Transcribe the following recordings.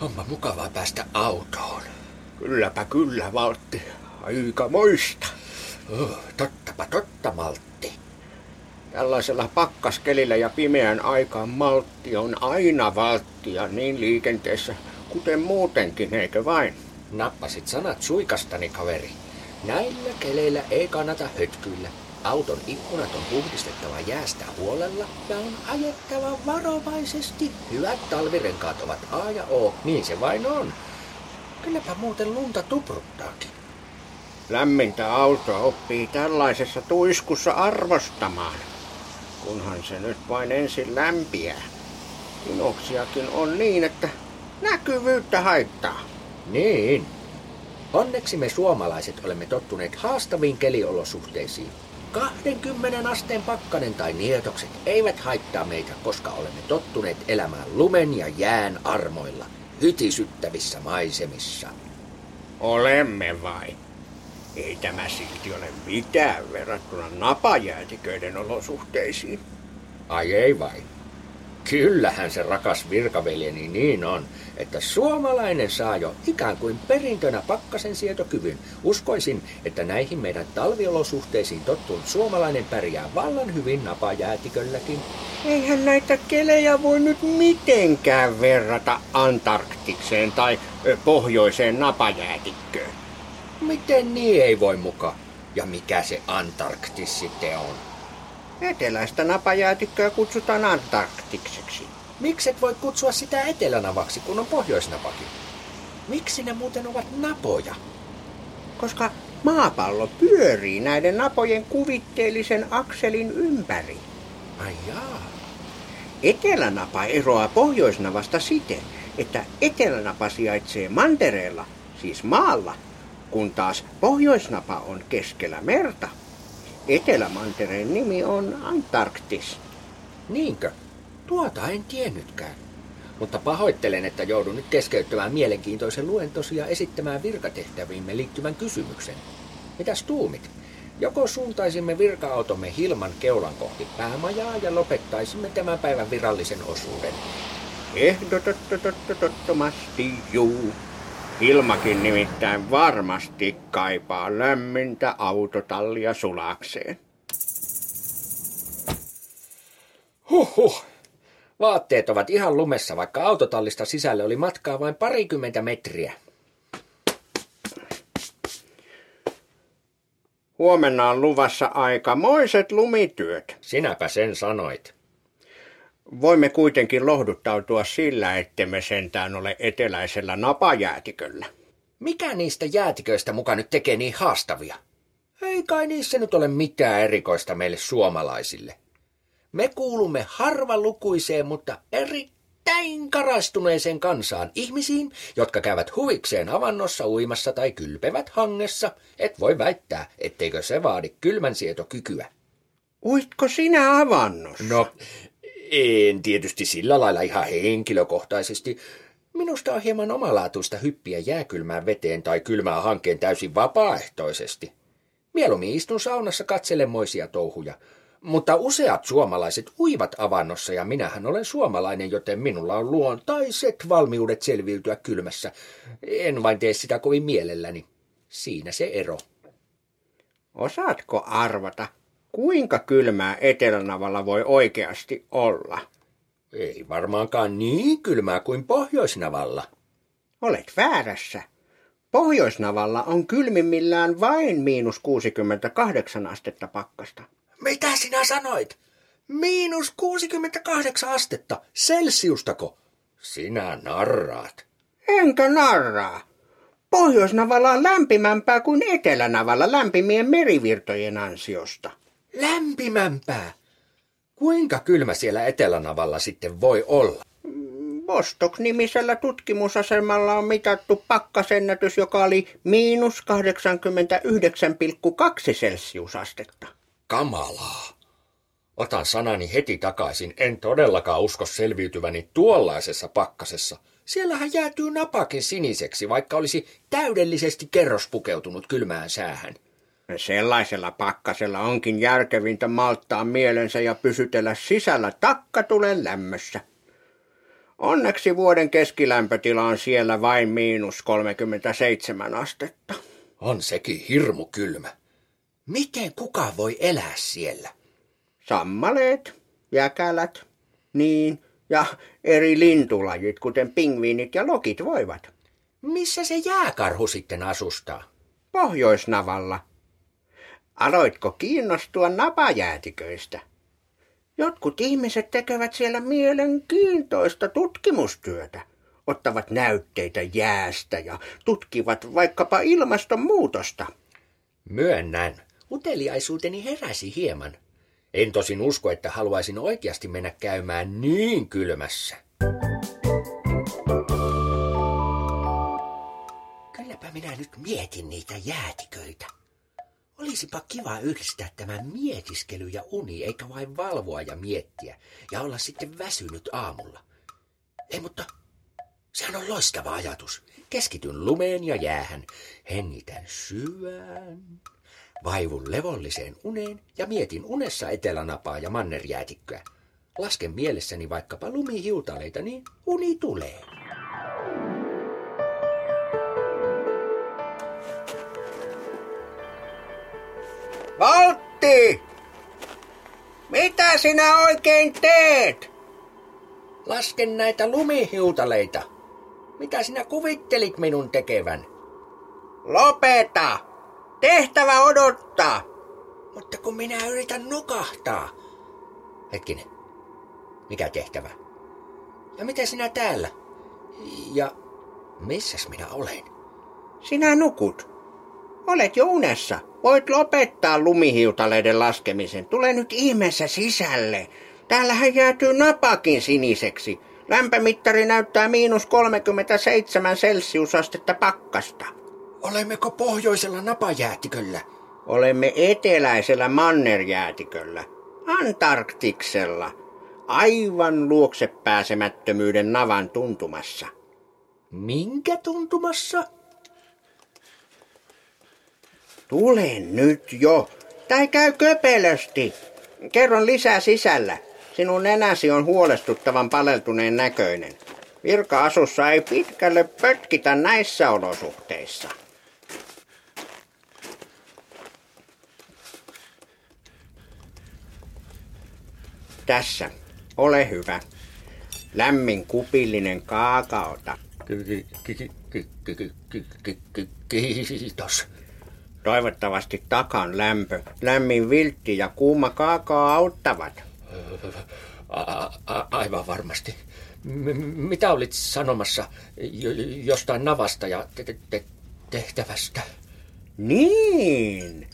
Onpa mukavaa päästä autoon. Kylläpä kyllä, Valtti. Aika moista. Oh, tottapa totta, Maltti. Tällaisella pakkaskelillä ja pimeän aikaan maltti on aina valttia niin liikenteessä, kuten muutenkin, eikö vain? Nappasit sanat suikastani, kaveri. Näillä keleillä ei kannata hötkyillä. Auton ikkunat on puhdistettava jäästä huolella ja on ajettava varovaisesti. Hyvät talvirenkaat ovat A ja O, niin se vain on. Kylläpä muuten lunta tupruttaakin. Lämmintä autoa oppii tällaisessa tuiskussa arvostamaan, kunhan se nyt vain ensin lämpiää. Inoksiakin on niin, että näkyvyyttä haittaa. Niin. Onneksi me suomalaiset olemme tottuneet haastaviin keliolosuhteisiin. 20 asteen pakkanen tai nietokset eivät haittaa meitä, koska olemme tottuneet elämään lumen ja jään armoilla, hytisyttävissä maisemissa. Olemme vai? Ei tämä silti ole mitään verrattuna napajäätiköiden olosuhteisiin. Ai ei vai? Kyllähän se rakas virkaveljeni niin on, että suomalainen saa jo ikään kuin perintönä pakkasen sietokyvyn. Uskoisin, että näihin meidän talviolosuhteisiin tottunut suomalainen pärjää vallan hyvin napajäätikölläkin. Eihän näitä kelejä voi nyt mitenkään verrata Antarktikseen tai pohjoiseen napajäätikköön. Miten niin ei voi muka? Ja mikä se Antarktis sitten on? Eteläistä napajäätikköä kutsutaan Antarktikseksi. Mikset voi kutsua sitä etelänavaksi, kun on pohjoisnapakin? Miksi ne muuten ovat napoja? Koska maapallo pyörii näiden napojen kuvitteellisen akselin ympäri. Ai jaa. Etelänapa eroaa pohjoisnavasta siten, että etelänapa sijaitsee mantereella, siis maalla, kun taas pohjoisnapa on keskellä merta. Etelämantereen nimi on Antarktis. Niinkö? Tuota en tiennytkään. Mutta pahoittelen, että joudun nyt keskeyttämään mielenkiintoisen luentosi ja esittämään virkatehtäviimme liittyvän kysymyksen. Mitäs tuumit? Joko suuntaisimme virka-automme Hilman keulan kohti päämajaa ja lopettaisimme tämän päivän virallisen osuuden. Ehdottomasti juu. Ilmakin nimittäin varmasti kaipaa lämmintä autotallia sulakseen. Huhhuh. Vaatteet ovat ihan lumessa, vaikka autotallista sisälle oli matkaa vain parikymmentä metriä. Huomenna on luvassa aikamoiset lumityöt. Sinäpä sen sanoit. Voimme kuitenkin lohduttautua sillä, ettemme sentään ole eteläisellä napajäätiköllä. Mikä niistä jäätiköistä muka nyt tekee niin haastavia? Ei kai niissä nyt ole mitään erikoista meille suomalaisille. Me kuulumme harvalukuiseen, mutta erittäin karastuneeseen kansaan ihmisiin, jotka käyvät huvikseen avannossa uimassa tai kylpevät hangessa. Et voi väittää, etteikö se vaadi kylmän sietokykyä. Uitko sinä avannossa? No, en tietysti sillä lailla ihan henkilökohtaisesti. Minusta on hieman omalaatuista hyppiä jääkylmään veteen tai kylmään hankkeen täysin vapaaehtoisesti. Mieluummin istun saunassa katselemoisia touhuja. Mutta useat suomalaiset uivat avannossa ja minähän olen suomalainen, joten minulla on luontaiset valmiudet selviytyä kylmässä. En vain tee sitä kovin mielelläni. Siinä se ero. Osaatko arvata, kuinka kylmää Etelänavalla voi oikeasti olla? Ei varmaankaan niin kylmää kuin Pohjoisnavalla. Olet väärässä. Pohjoisnavalla on kylmimmillään vain miinus 68 astetta pakkasta. Mitä sinä sanoit? Miinus 68 astetta. Celsiustako? Sinä narraat. Enkä narraa. Pohjoisnavalla on lämpimämpää kuin Etelänavalla lämpimien merivirtojen ansiosta. Lämpimämpää. Kuinka kylmä siellä Etelänavalla sitten voi olla? Vostok-nimisellä tutkimusasemalla on mitattu pakkasennätys, joka oli miinus 89,2 celsiusastetta. Kamalaa. Otan sanani heti takaisin. En todellakaan usko selviytyväni tuollaisessa pakkasessa. Siellähän jäätyy napakin siniseksi, vaikka olisi täydellisesti kerrospukeutunut kylmään säähän. Sellaisella pakkasella onkin järkevintä malttaa mielensä ja pysytellä sisällä takkatulen lämmössä. Onneksi vuoden keskilämpötila on siellä vain miinus 37 astetta. On sekin hirmu kylmä. Miten kuka voi elää siellä? Sammaleet, jäkälät, niin, ja eri lintulajit, kuten pingviinit ja lokit voivat. Missä se jääkarhu sitten asustaa? Pohjoisnavalla. Aloitko kiinnostua napajäätiköistä? Jotkut ihmiset tekevät siellä mielenkiintoista tutkimustyötä. Ottavat näytteitä jäästä ja tutkivat vaikkapa ilmastonmuutosta. Myönnän. Uteliaisuuteni heräsi hieman. En tosin usko, että haluaisin oikeasti mennä käymään niin kylmässä. Kylläpä minä nyt mietin niitä jäätiköitä. Olisipa kiva yhdistää tämä mietiskely ja uni, eikä vain valvoa ja miettiä, ja olla sitten väsynyt aamulla. Ei, mutta sehän on loistava ajatus. Keskityn lumeen ja jäähän, hengitän syvään, vaivun levolliseen uneen ja mietin unessa etelänapaa ja mannerjäätikköä. Lasken mielessäni vaikkapa lumihiutaleita, niin uni tulee. Valtti! Mitä sinä oikein teet? Lasken näitä lumihiutaleita. Mitä sinä kuvittelit minun tekevän? Lopeta! Tehtävä odottaa. Mutta kun minä yritän nukahtaa. Hetkinen. Mikä tehtävä? Ja mitä sinä täällä? Ja missäs minä olen? Sinä nukut. Olet jo unessa. Voit lopettaa lumihiutaleiden laskemisen. Tule nyt ihmeessä sisälle. Täällähän jäätyy napakin siniseksi. Lämpömittari näyttää miinus 37 celsiusastetta pakkasta. Olemmeko pohjoisella napajäätiköllä? Olemme eteläisellä mannerjäätiköllä. Antarktiksella. Aivan luokse pääsemättömyyden navan tuntumassa. Minkä tuntumassa? Tule nyt jo. Tai käy köpelösti. Kerron lisää sisällä. Sinun nenäsi on huolestuttavan paleltuneen näköinen. Virka-asussa ei pitkälle pötkitä näissä olosuhteissa. Tässä. Ole hyvä. Lämmin kupillinen kaakaota. Kiitos. Toivottavasti takan lämpö, lämmin viltti ja kuuma kaakao auttavat. A- a- aivan varmasti. M- mitä olit sanomassa j- jostain navasta ja te- te- tehtävästä? Niin.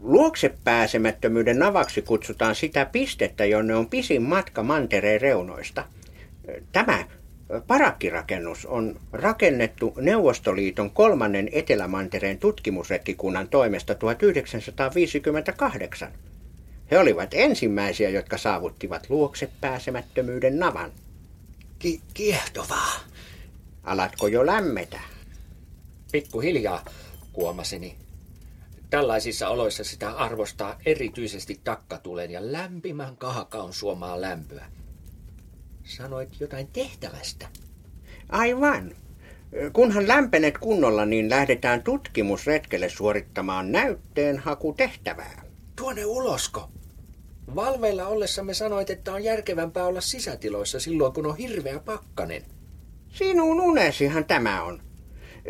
Luokse pääsemättömyyden navaksi kutsutaan sitä pistettä, jonne on pisin matka mantereen reunoista. Tämä parakkirakennus on rakennettu Neuvostoliiton kolmannen Etelämantereen tutkimusretkikunnan toimesta 1958. He olivat ensimmäisiä, jotka saavuttivat luokse pääsemättömyyden navan. Ki- kiehtovaa. Alatko jo lämmetä? Pikkuhiljaa kuomaseni. Tällaisissa oloissa sitä arvostaa erityisesti takkatulen ja lämpimän kaakaon suomaa lämpöä. Sanoit jotain tehtävästä. Aivan. Kunhan lämpenet kunnolla, niin lähdetään tutkimusretkelle suorittamaan näytteen hakutehtävää. Tuonne ulosko. Valveilla ollessamme sanoit, että on järkevämpää olla sisätiloissa silloin, kun on hirveä pakkanen. Sinun unesihan tämä on.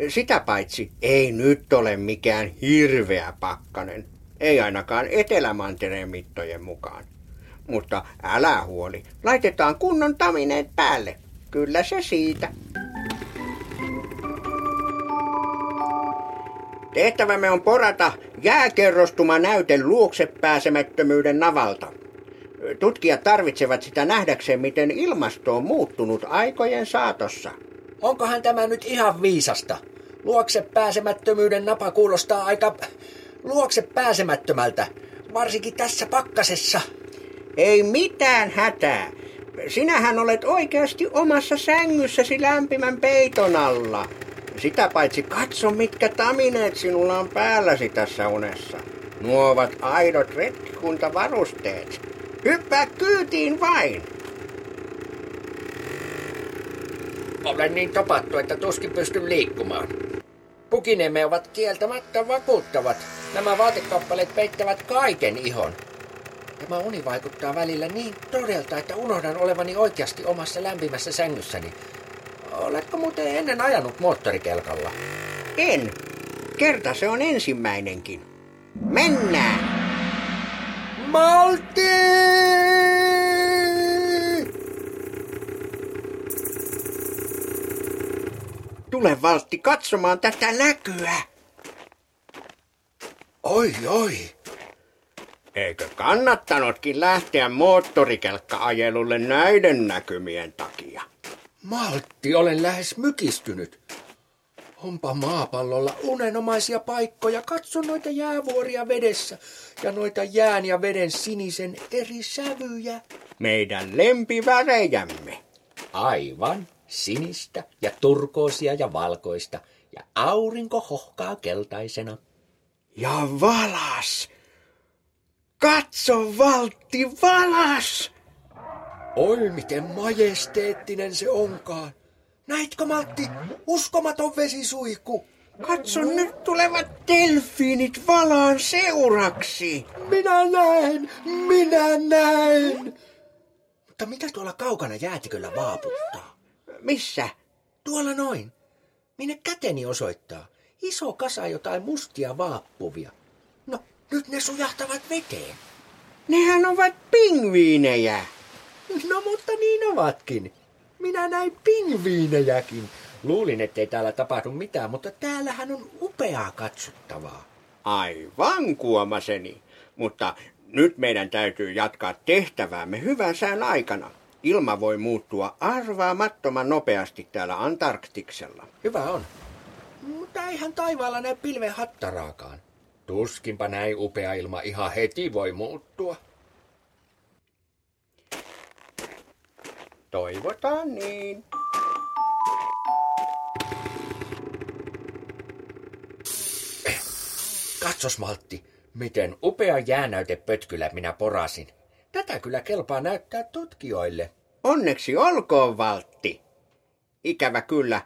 Sitä paitsi ei nyt ole mikään hirveä pakkanen. Ei ainakaan Etelämantereen mittojen mukaan. Mutta älä huoli, laitetaan kunnon tamineet päälle. Kyllä se siitä. Tehtävämme on porata jääkerrostuma näyte luokse pääsemättömyyden navalta. Tutkijat tarvitsevat sitä nähdäkseen, miten ilmasto on muuttunut aikojen saatossa. Onkohan tämä nyt ihan viisasta? Luokse pääsemättömyyden napa kuulostaa aika luokse pääsemättömältä, varsinkin tässä pakkasessa. Ei mitään hätää. Sinähän olet oikeasti omassa sängyssäsi lämpimän peiton alla. Sitä paitsi katso, mitkä tamineet sinulla on päälläsi tässä unessa. Nuo ovat aidot retkikuntavarusteet. Hyppää kyytiin vain. Olen niin topattu, että tuskin pystyn liikkumaan. Pukinemme ovat kieltämättä vakuuttavat. Nämä vaatekappaleet peittävät kaiken ihon. Tämä uni vaikuttaa välillä niin todelta, että unohdan olevani oikeasti omassa lämpimässä sängyssäni. Oletko muuten ennen ajanut moottorikelkalla? En. Kerta se on ensimmäinenkin. Mennään! Malti! Tule Valtti katsomaan tätä näkyä. Oi, oi. Eikö kannattanutkin lähteä moottorikelkka-ajelulle näiden näkymien takia? Maltti, olen lähes mykistynyt. Onpa maapallolla unenomaisia paikkoja. Katso noita jäävuoria vedessä ja noita jään ja veden sinisen eri sävyjä. Meidän lempivärejämme. Aivan. Sinistä ja turkoosia ja valkoista. Ja aurinko hohkaa keltaisena. Ja valas! Katso, Valtti, valas! Oi, miten majesteettinen se onkaan. Näitkö, Matti? Uskomaton vesisuihku. Katso, nyt tulevat delfiinit valaan seuraksi. Minä näen, minä näen. Mutta mitä tuolla kaukana jäätiköllä vaaputtaa? Missä? Tuolla noin. Minne käteni osoittaa? Iso kasa jotain mustia vaappuvia. No, nyt ne sujahtavat veteen. Nehän ovat pingviinejä. No, mutta niin ovatkin. Minä näin pingviinejäkin. Luulin, ettei täällä tapahdu mitään, mutta täällähän on upeaa katsottavaa. Aivan kuomaseni. Mutta nyt meidän täytyy jatkaa tehtäväämme hyvän sään aikana. Ilma voi muuttua arvaamattoman nopeasti täällä Antarktiksella. Hyvä on. Mutta eihän taivaalla näy pilven hattaraakaan. Tuskinpa näin upea ilma ihan heti voi muuttua. Toivotaan niin. Katsos Maltti, miten upea jäänäytepötkylä minä porasin. Tätä kyllä kelpaa näyttää tutkijoille. Onneksi olkoon, Valtti. Ikävä kyllä.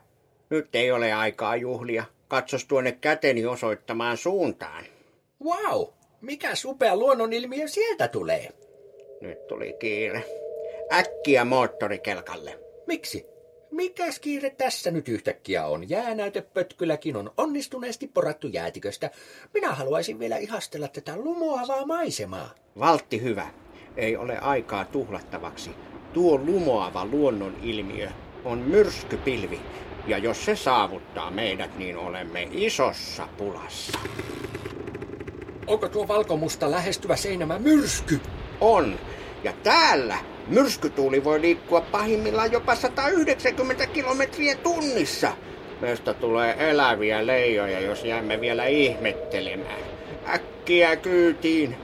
Nyt ei ole aikaa juhlia. Katsos tuonne käteni osoittamaan suuntaan. Wow, mikä upea luonnonilmiö sieltä tulee? Nyt tuli kiire. Äkkiä moottorikelkalle. Miksi? Mikäs kiire tässä nyt yhtäkkiä on? Jäänäytepötkyläkin on onnistuneesti porattu jäätiköstä. Minä haluaisin vielä ihastella tätä lumoavaa maisemaa. Valtti hyvä. Ei ole aikaa tuhlattavaksi. Tuo lumoava luonnonilmiö on myrskypilvi. Ja jos se saavuttaa meidät, niin olemme isossa pulassa. Onko tuo valkomusta lähestyvä seinämä myrsky? On. Ja täällä myrskytuuli voi liikkua pahimmillaan jopa 190 kilometriä tunnissa. Meistä tulee eläviä leijoja, jos jäämme vielä ihmettelemään. Äkkiä kyytiin.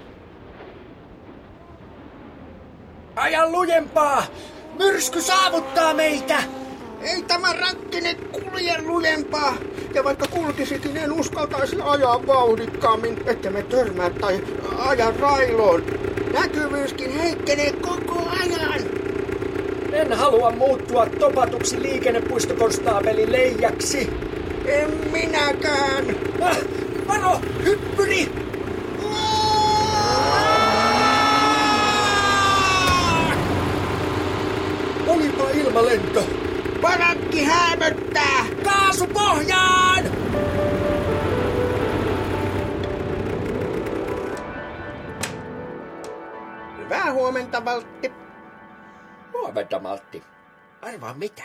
Ajan lujempaa! Myrsky saavuttaa meitä! Ei tämä räkkine kulje lujempaa. Ja vaikka kulkisikin, en uskaltaisi ajaa vauhdikkaammin, että me törmää tai aja railoon. Näkyvyyskin heikkenee koko ajan. En halua muuttua topatuksi liikennepuistokonstaapelin leijaksi. En minäkään. Huomenta, Valtti. Huomenta, Maltti. Arvaa mitä?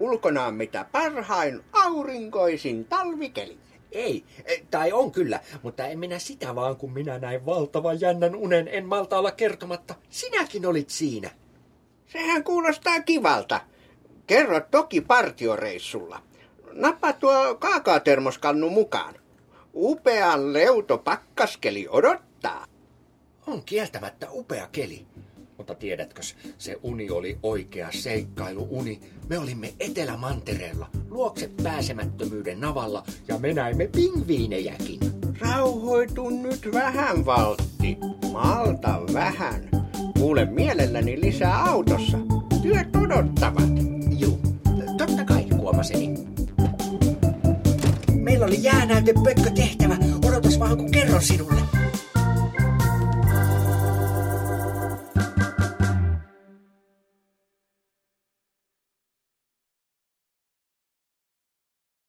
Ulkona on mitä parhain aurinkoisin talvikeli. Ei, e, tai on kyllä, mutta en minä sitä vaan, kun minä näin valtavan jännän unen, en malta olla kertomatta. Sinäkin olit siinä. Sehän kuulostaa kivalta. Kerro toki partioreissulla. Nappa tuo kaakaatermoskannu mukaan. Upean leuto pakkaskeli odottaa. On kieltämättä upea keli. Mutta tiedätkö, se uni oli oikea seikkailuuni. Me olimme Etelämantereella, luokse pääsemättömyyden navalla, ja me näimme pingviinejäkin. Rauhoitu nyt vähän, Valtti. Malta vähän. Kuule mielelläni lisää autossa. Työt odottavat. Juu, totta kai huomaseni. Meillä oli jäänäytepökkö tehtävä. Odotas vaan kun kerron sinulle.